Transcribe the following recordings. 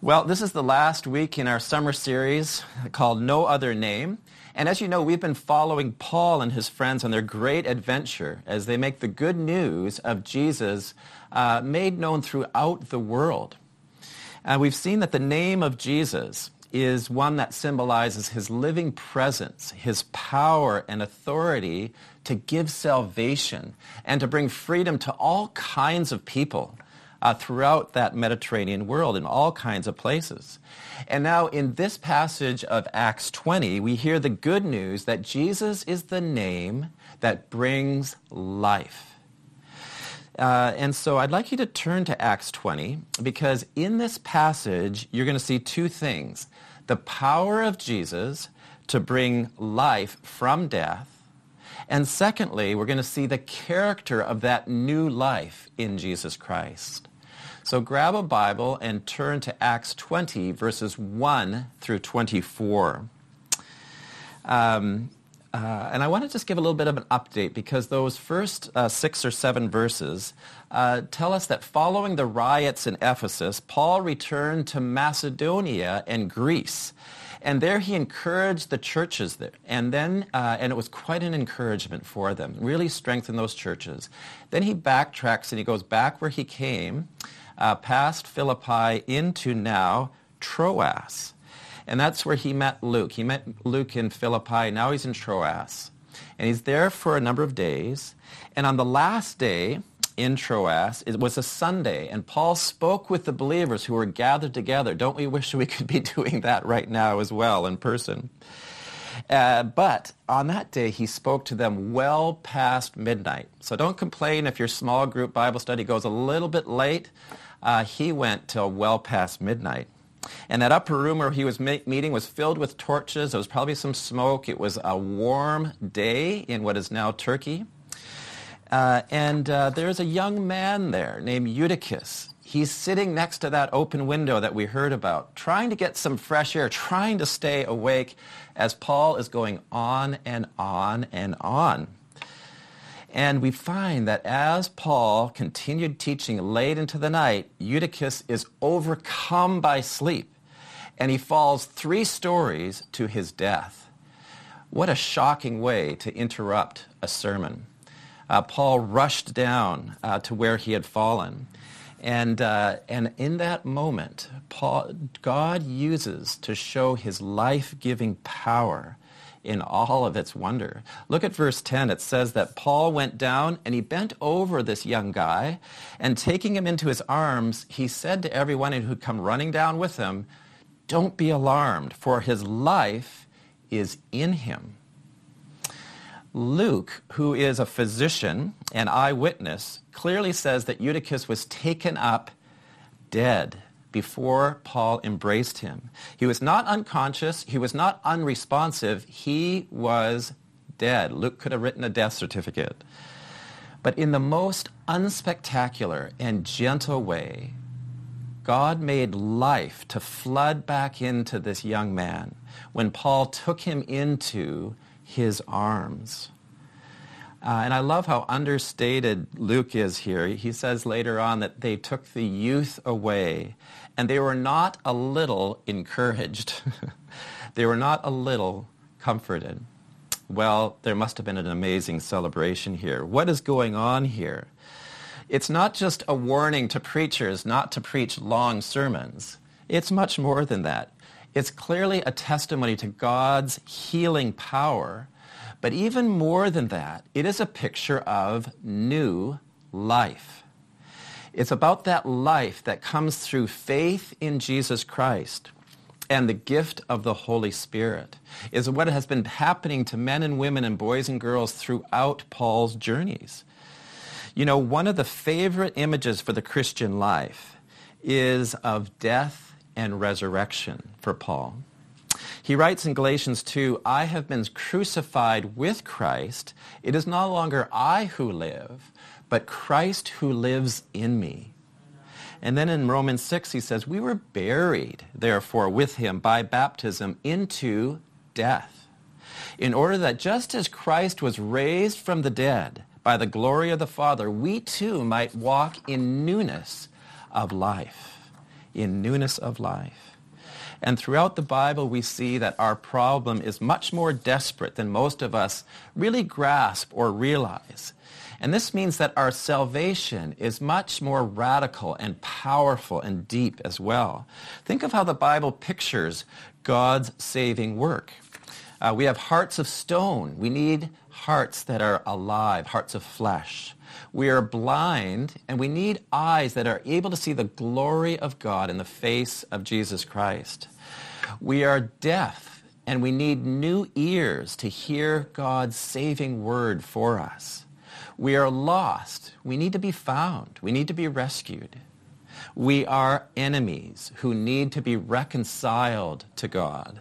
Well, this is the last week in our summer series called No Other Name. And as you know, we've been following Paul and his friends on their great adventure as they make the good news of Jesus uh, made known throughout the world. And we've seen that the name of Jesus is one that symbolizes his living presence, his power and authority to give salvation and to bring freedom to all kinds of people uh, throughout that Mediterranean world in all kinds of places. And now in this passage of Acts 20, we hear the good news that Jesus is the name that brings life. Uh, and so I'd like you to turn to Acts 20 because in this passage, you're going to see two things. The power of Jesus to bring life from death. And secondly, we're going to see the character of that new life in Jesus Christ. So grab a Bible and turn to Acts 20, verses 1 through 24. Um, uh, and I want to just give a little bit of an update because those first uh, six or seven verses uh, tell us that following the riots in Ephesus, Paul returned to Macedonia and Greece. And there he encouraged the churches there. And then, uh, and it was quite an encouragement for them, really strengthened those churches. Then he backtracks and he goes back where he came, uh, past Philippi into now Troas. And that's where he met Luke. He met Luke in Philippi. Now he's in Troas. And he's there for a number of days. And on the last day in Troas, it was a Sunday. And Paul spoke with the believers who were gathered together. Don't we wish we could be doing that right now as well in person? Uh, but on that day, he spoke to them well past midnight. So don't complain if your small group Bible study goes a little bit late. Uh, he went till well past midnight. And that upper room where he was meeting was filled with torches. There was probably some smoke. It was a warm day in what is now Turkey. Uh, and uh, there's a young man there named Eutychus. He's sitting next to that open window that we heard about, trying to get some fresh air, trying to stay awake as Paul is going on and on and on. And we find that as Paul continued teaching late into the night, Eutychus is overcome by sleep, and he falls three stories to his death. What a shocking way to interrupt a sermon. Uh, Paul rushed down uh, to where he had fallen. And, uh, and in that moment, Paul, God uses to show his life-giving power in all of its wonder. Look at verse 10. It says that Paul went down and he bent over this young guy, and taking him into his arms, he said to everyone who'd come running down with him, Don't be alarmed, for his life is in him. Luke, who is a physician and eyewitness, clearly says that Eutychus was taken up dead before Paul embraced him. He was not unconscious. He was not unresponsive. He was dead. Luke could have written a death certificate. But in the most unspectacular and gentle way, God made life to flood back into this young man when Paul took him into his arms. Uh, and I love how understated Luke is here. He says later on that they took the youth away and they were not a little encouraged. they were not a little comforted. Well, there must have been an amazing celebration here. What is going on here? It's not just a warning to preachers not to preach long sermons. It's much more than that. It's clearly a testimony to God's healing power but even more than that, it is a picture of new life. It's about that life that comes through faith in Jesus Christ and the gift of the Holy Spirit is what has been happening to men and women and boys and girls throughout Paul's journeys. You know, one of the favorite images for the Christian life is of death and resurrection for Paul. He writes in Galatians 2, I have been crucified with Christ. It is no longer I who live, but Christ who lives in me. And then in Romans 6, he says, we were buried, therefore, with him by baptism into death, in order that just as Christ was raised from the dead by the glory of the Father, we too might walk in newness of life. in newness of life. And throughout the Bible, we see that our problem is much more desperate than most of us really grasp or realize. And this means that our salvation is much more radical and powerful and deep as well. Think of how the Bible pictures God's saving work. Uh, we have hearts of stone. We need hearts that are alive, hearts of flesh. We are blind, and we need eyes that are able to see the glory of God in the face of Jesus Christ. We are deaf, and we need new ears to hear God's saving word for us. We are lost. We need to be found. We need to be rescued. We are enemies who need to be reconciled to God.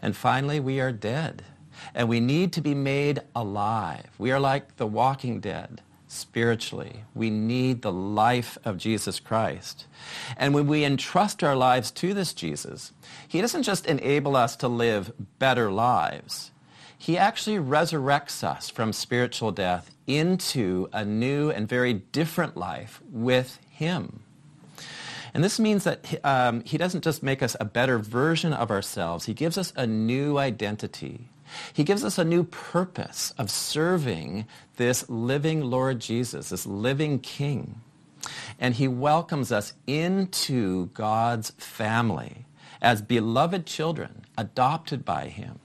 And finally, we are dead. And we need to be made alive. We are like the walking dead spiritually. We need the life of Jesus Christ. And when we entrust our lives to this Jesus, he doesn't just enable us to live better lives. He actually resurrects us from spiritual death into a new and very different life with him. And this means that um, he doesn't just make us a better version of ourselves, he gives us a new identity. He gives us a new purpose of serving this living Lord Jesus, this living King. And he welcomes us into God's family as beloved children, adopted by him.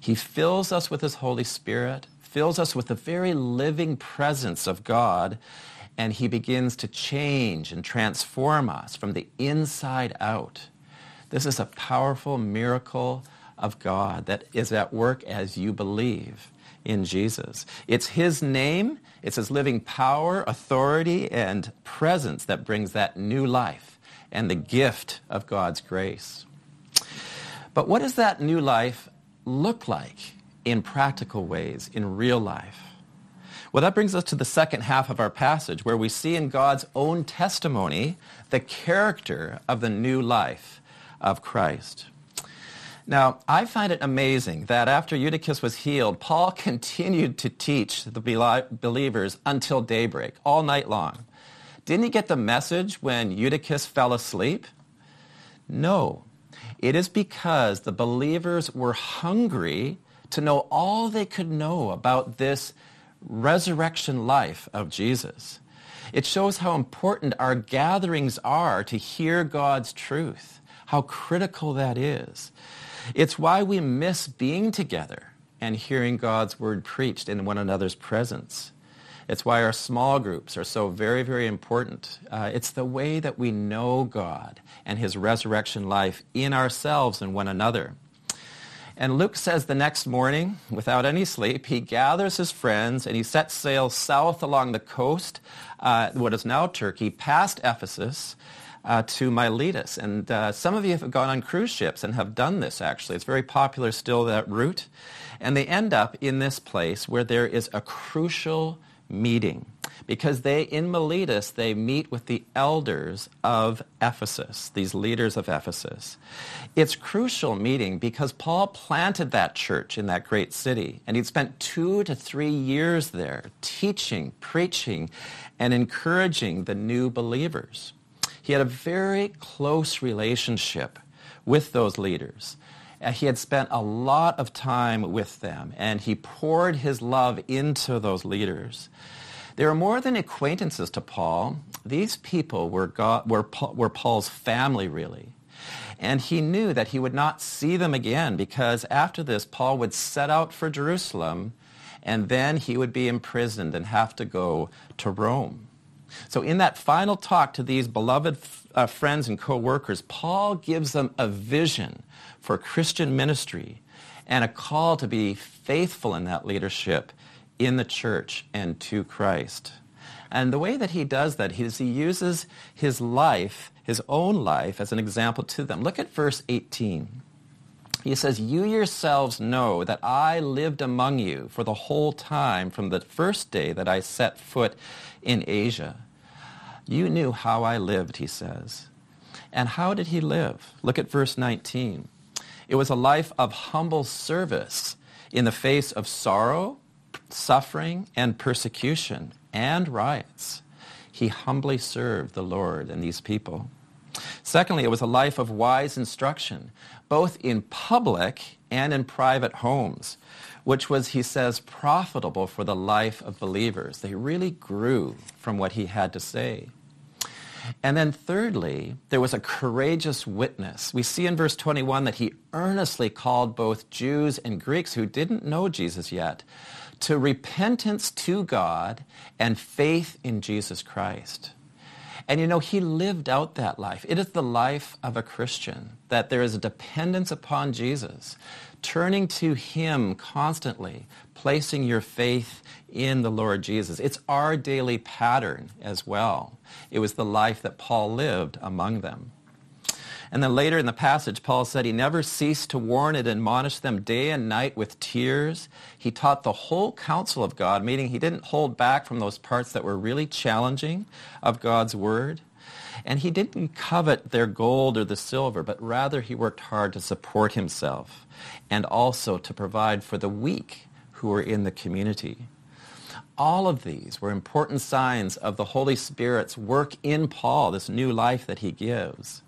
He fills us with his Holy Spirit, fills us with the very living presence of God, and he begins to change and transform us from the inside out. This is a powerful miracle of God that is at work as you believe in Jesus. It's his name, it's his living power, authority, and presence that brings that new life and the gift of God's grace. But what does that new life look like in practical ways, in real life? Well, that brings us to the second half of our passage, where we see in God's own testimony the character of the new life of Christ. Now, I find it amazing that after Eutychus was healed, Paul continued to teach the believers until daybreak, all night long. Didn't he get the message when Eutychus fell asleep? No. It is because the believers were hungry to know all they could know about this resurrection life of Jesus. It shows how important our gatherings are to hear God's truth, how critical that is. It's why we miss being together and hearing God's word preached in one another's presence. It's why our small groups are so very, very important. Uh, it's the way that we know God and his resurrection life in ourselves and one another. And Luke says the next morning, without any sleep, he gathers his friends and he sets sail south along the coast, uh, what is now Turkey, past Ephesus, uh, to Miletus. And uh, some of you have gone on cruise ships and have done this, actually. It's very popular still, that route. And they end up in this place where there is a crucial meeting because they in Miletus they meet with the elders of Ephesus, these leaders of Ephesus. It's crucial meeting because Paul planted that church in that great city and he'd spent 2 to 3 years there teaching, preaching and encouraging the new believers. He had a very close relationship with those leaders. Uh, he had spent a lot of time with them and he poured his love into those leaders. They were more than acquaintances to Paul. These people were, God, were, were Paul's family, really. And he knew that he would not see them again because after this, Paul would set out for Jerusalem and then he would be imprisoned and have to go to Rome. So in that final talk to these beloved uh, friends and co-workers, Paul gives them a vision for Christian ministry and a call to be faithful in that leadership in the church and to Christ. And the way that he does that is he uses his life, his own life, as an example to them. Look at verse 18. He says, You yourselves know that I lived among you for the whole time from the first day that I set foot in Asia. You knew how I lived, he says. And how did he live? Look at verse 19. It was a life of humble service in the face of sorrow suffering and persecution and riots, he humbly served the Lord and these people. Secondly, it was a life of wise instruction, both in public and in private homes, which was, he says, profitable for the life of believers. They really grew from what he had to say. And then thirdly, there was a courageous witness. We see in verse 21 that he earnestly called both Jews and Greeks who didn't know Jesus yet to repentance to God and faith in Jesus Christ. And you know, he lived out that life. It is the life of a Christian, that there is a dependence upon Jesus, turning to him constantly, placing your faith in the Lord Jesus. It's our daily pattern as well. It was the life that Paul lived among them. And then later in the passage, Paul said he never ceased to warn and admonish them day and night with tears. He taught the whole counsel of God, meaning he didn't hold back from those parts that were really challenging of God's word. And he didn't covet their gold or the silver, but rather he worked hard to support himself and also to provide for the weak who were in the community. All of these were important signs of the Holy Spirit's work in Paul, this new life that he gives.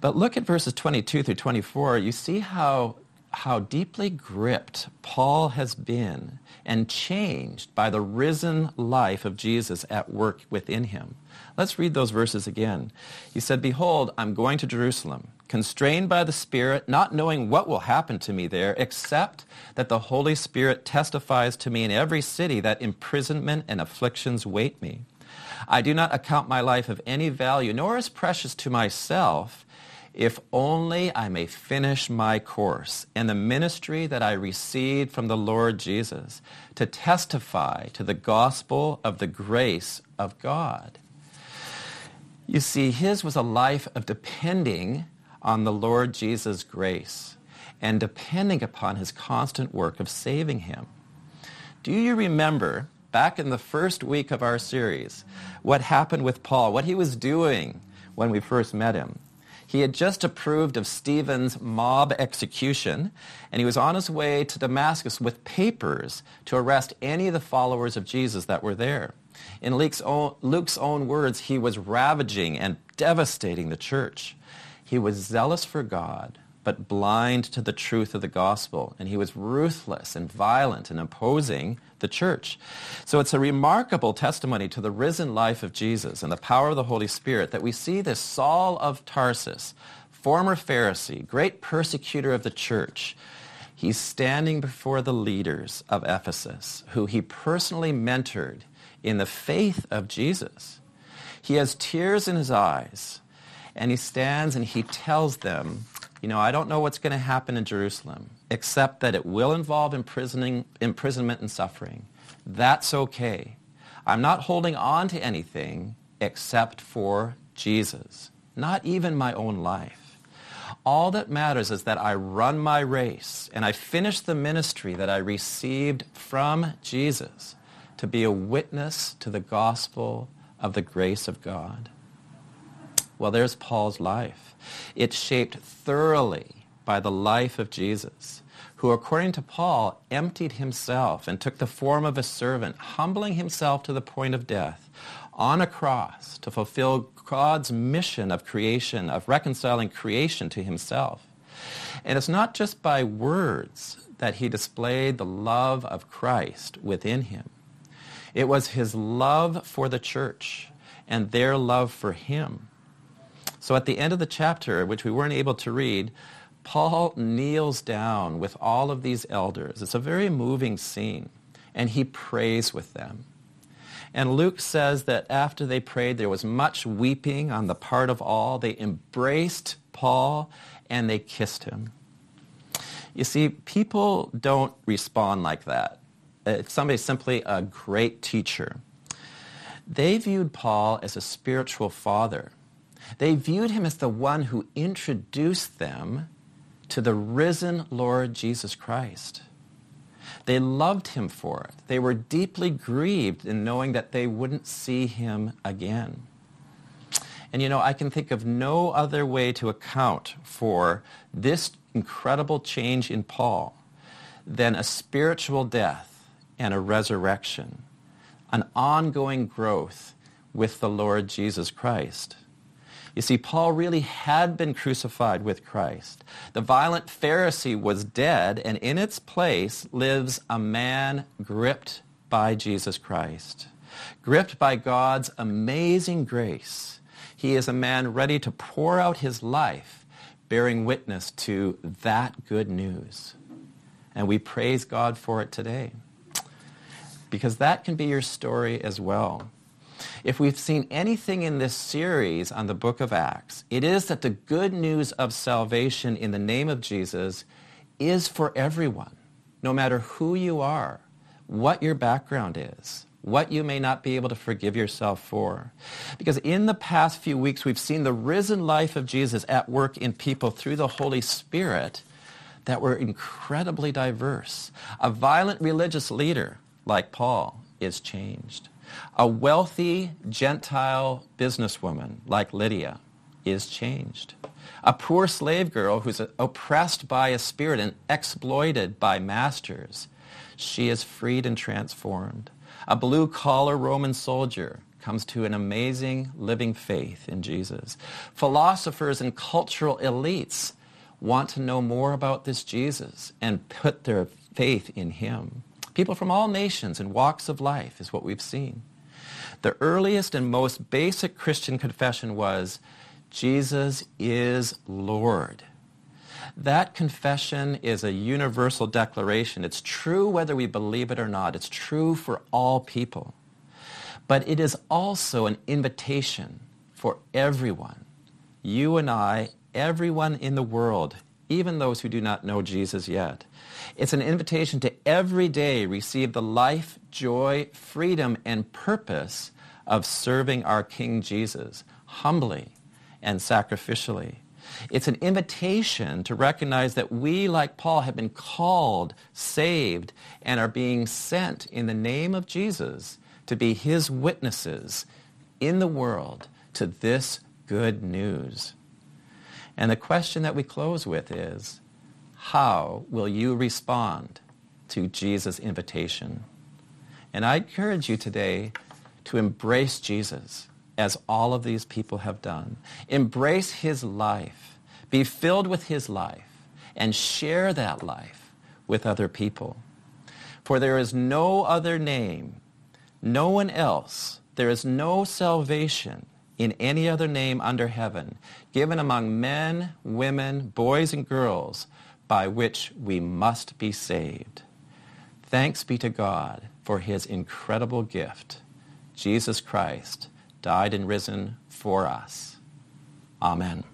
But look at verses 22 through 24. You see how, how deeply gripped Paul has been and changed by the risen life of Jesus at work within him. Let's read those verses again. He said, Behold, I'm going to Jerusalem, constrained by the Spirit, not knowing what will happen to me there, except that the Holy Spirit testifies to me in every city that imprisonment and afflictions wait me. I do not account my life of any value, nor as precious to myself, if only I may finish my course and the ministry that I received from the Lord Jesus to testify to the gospel of the grace of God. You see, his was a life of depending on the Lord Jesus' grace and depending upon his constant work of saving him. Do you remember back in the first week of our series what happened with Paul, what he was doing when we first met him? He had just approved of Stephen's mob execution, and he was on his way to Damascus with papers to arrest any of the followers of Jesus that were there. In Luke's own, Luke's own words, he was ravaging and devastating the church. He was zealous for God, but blind to the truth of the gospel. And he was ruthless and violent and opposing the church. So it's a remarkable testimony to the risen life of Jesus and the power of the Holy Spirit that we see this Saul of Tarsus, former Pharisee, great persecutor of the church. He's standing before the leaders of Ephesus, who he personally mentored in the faith of Jesus. He has tears in his eyes, and he stands and he tells them, you know, I don't know what's going to happen in Jerusalem, except that it will involve imprisoning, imprisonment and suffering. That's okay. I'm not holding on to anything except for Jesus, not even my own life. All that matters is that I run my race and I finish the ministry that I received from Jesus to be a witness to the gospel of the grace of God. Well, there's Paul's life. It's shaped thoroughly by the life of Jesus, who, according to Paul, emptied himself and took the form of a servant, humbling himself to the point of death on a cross to fulfill God's mission of creation, of reconciling creation to himself. And it's not just by words that he displayed the love of Christ within him. It was his love for the church and their love for him so at the end of the chapter, which we weren't able to read, Paul kneels down with all of these elders. It's a very moving scene, and he prays with them. And Luke says that after they prayed, there was much weeping on the part of all. They embraced Paul and they kissed him. You see, people don't respond like that. If somebody's simply a great teacher, they viewed Paul as a spiritual father they viewed him as the one who introduced them to the risen Lord Jesus Christ. They loved him for it. They were deeply grieved in knowing that they wouldn't see him again. And you know, I can think of no other way to account for this incredible change in Paul than a spiritual death and a resurrection, an ongoing growth with the Lord Jesus Christ. You see, Paul really had been crucified with Christ. The violent Pharisee was dead, and in its place lives a man gripped by Jesus Christ, gripped by God's amazing grace. He is a man ready to pour out his life, bearing witness to that good news. And we praise God for it today. Because that can be your story as well. If we've seen anything in this series on the book of Acts, it is that the good news of salvation in the name of Jesus is for everyone, no matter who you are, what your background is, what you may not be able to forgive yourself for. Because in the past few weeks, we've seen the risen life of Jesus at work in people through the Holy Spirit that were incredibly diverse. A violent religious leader like Paul is changed. A wealthy Gentile businesswoman like Lydia is changed. A poor slave girl who's oppressed by a spirit and exploited by masters, she is freed and transformed. A blue-collar Roman soldier comes to an amazing living faith in Jesus. Philosophers and cultural elites want to know more about this Jesus and put their faith in him. People from all nations and walks of life is what we've seen. The earliest and most basic Christian confession was, Jesus is Lord. That confession is a universal declaration. It's true whether we believe it or not. It's true for all people. But it is also an invitation for everyone, you and I, everyone in the world, even those who do not know Jesus yet. It's an invitation to every day receive the life, joy, freedom, and purpose of serving our King Jesus humbly and sacrificially. It's an invitation to recognize that we, like Paul, have been called, saved, and are being sent in the name of Jesus to be his witnesses in the world to this good news. And the question that we close with is, how will you respond to Jesus' invitation? And I encourage you today to embrace Jesus as all of these people have done. Embrace his life. Be filled with his life and share that life with other people. For there is no other name, no one else, there is no salvation in any other name under heaven given among men, women, boys, and girls by which we must be saved. Thanks be to God for his incredible gift. Jesus Christ died and risen for us. Amen.